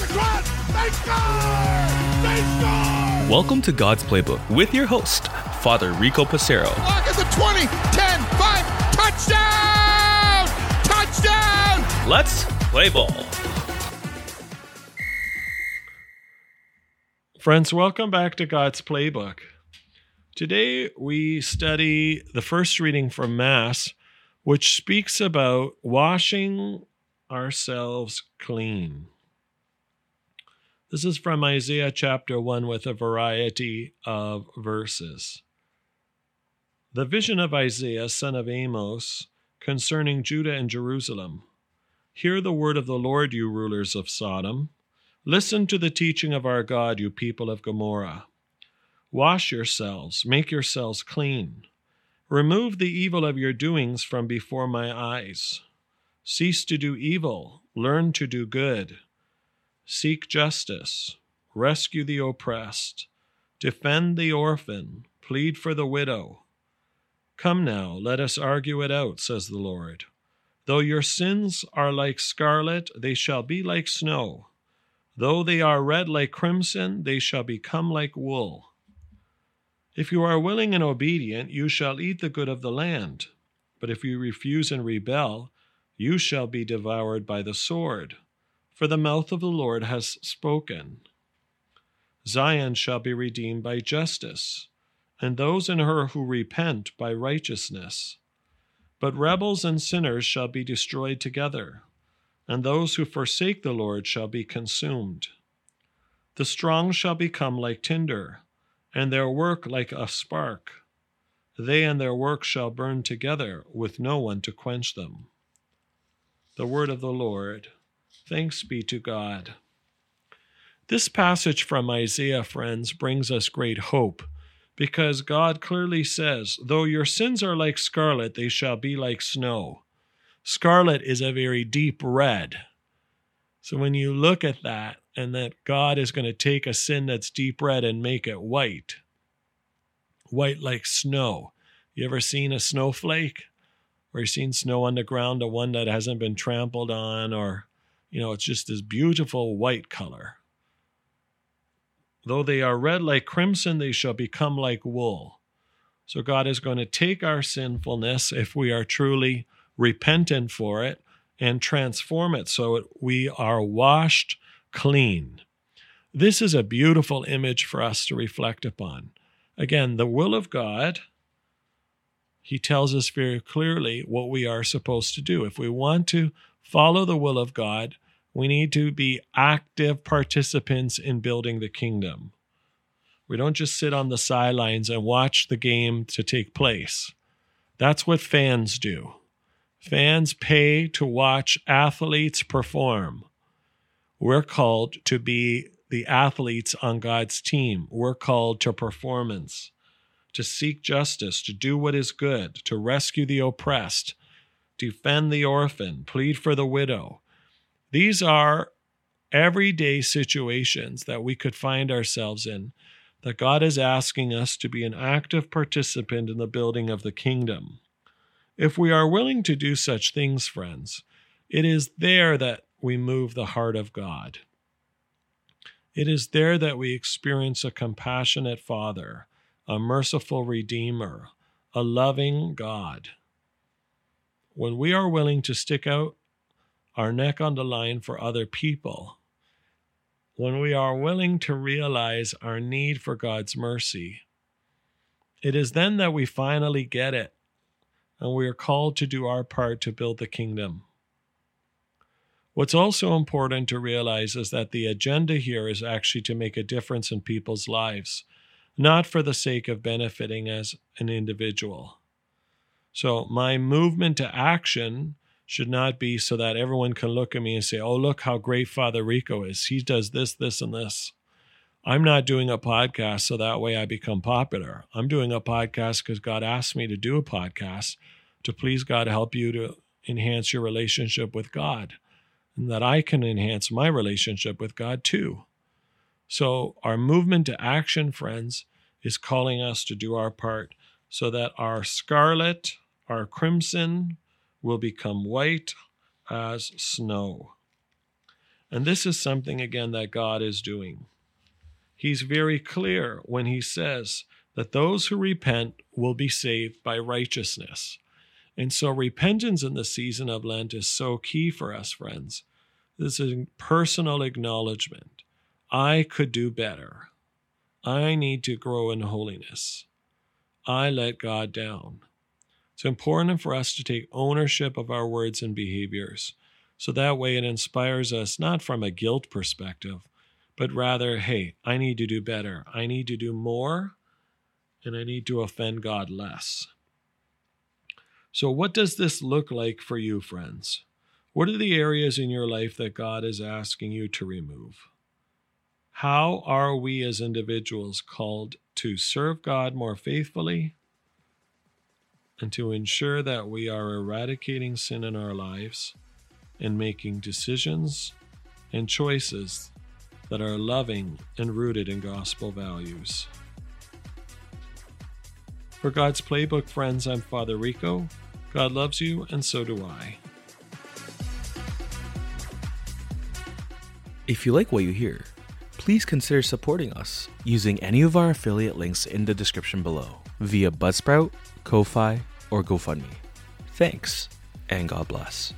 It's cross. They score. They score. Welcome to God's Playbook with your host, Father Rico Passero. Clock is at 20, 10, 5, touchdown! Touchdown! Let's play ball. Friends, welcome back to God's Playbook. Today we study the first reading from Mass, which speaks about washing ourselves clean. This is from Isaiah chapter 1 with a variety of verses. The vision of Isaiah, son of Amos, concerning Judah and Jerusalem. Hear the word of the Lord, you rulers of Sodom. Listen to the teaching of our God, you people of Gomorrah. Wash yourselves, make yourselves clean. Remove the evil of your doings from before my eyes. Cease to do evil, learn to do good. Seek justice, rescue the oppressed, defend the orphan, plead for the widow. Come now, let us argue it out, says the Lord. Though your sins are like scarlet, they shall be like snow. Though they are red like crimson, they shall become like wool. If you are willing and obedient, you shall eat the good of the land. But if you refuse and rebel, you shall be devoured by the sword, for the mouth of the Lord has spoken. Zion shall be redeemed by justice, and those in her who repent by righteousness. But rebels and sinners shall be destroyed together, and those who forsake the Lord shall be consumed. The strong shall become like tinder, and their work like a spark. They and their work shall burn together, with no one to quench them. The word of the Lord. Thanks be to God. This passage from Isaiah, friends, brings us great hope because God clearly says, Though your sins are like scarlet, they shall be like snow. Scarlet is a very deep red. So when you look at that, and that God is going to take a sin that's deep red and make it white, white like snow. You ever seen a snowflake? or you've seen snow on the ground, the one that hasn't been trampled on, or, you know, it's just this beautiful white color. Though they are red like crimson, they shall become like wool. So God is going to take our sinfulness, if we are truly repentant for it, and transform it so we are washed clean. This is a beautiful image for us to reflect upon. Again, the will of God he tells us very clearly what we are supposed to do. If we want to follow the will of God, we need to be active participants in building the kingdom. We don't just sit on the sidelines and watch the game to take place. That's what fans do. Fans pay to watch athletes perform. We're called to be the athletes on God's team. We're called to performance to seek justice, to do what is good, to rescue the oppressed, defend the orphan, plead for the widow. These are everyday situations that we could find ourselves in, that God is asking us to be an active participant in the building of the kingdom. If we are willing to do such things, friends, it is there that we move the heart of God. It is there that we experience a compassionate Father, a merciful Redeemer, a loving God. When we are willing to stick out our neck on the line for other people, when we are willing to realize our need for God's mercy, it is then that we finally get it and we are called to do our part to build the kingdom. What's also important to realize is that the agenda here is actually to make a difference in people's lives not for the sake of benefiting as an individual. So my movement to action should not be so that everyone can look at me and say, oh, look how great Father Rico is. He does this, this, and this. I'm not doing a podcast so that way I become popular. I'm doing a podcast because God asked me to do a podcast to please God help you to enhance your relationship with God and that I can enhance my relationship with God too. So, our movement to action, friends, is calling us to do our part so that our scarlet, our crimson, will become white as snow. And this is something, again, that God is doing. He's very clear when he says that those who repent will be saved by righteousness. And so, repentance in the season of Lent is so key for us, friends. This is personal acknowledgement. I could do better. I need to grow in holiness. I let God down. It's important for us to take ownership of our words and behaviors. So that way it inspires us not from a guilt perspective, but rather, hey, I need to do better. I need to do more, and I need to offend God less. So, what does this look like for you, friends? What are the areas in your life that God is asking you to remove? How are we as individuals called to serve God more faithfully and to ensure that we are eradicating sin in our lives and making decisions and choices that are loving and rooted in gospel values? For God's Playbook friends, I'm Father Rico. God loves you, and so do I. If you like what you hear, please consider supporting us using any of our affiliate links in the description below via Buzzsprout, Ko-Fi, or GoFundMe. Thanks, and God bless.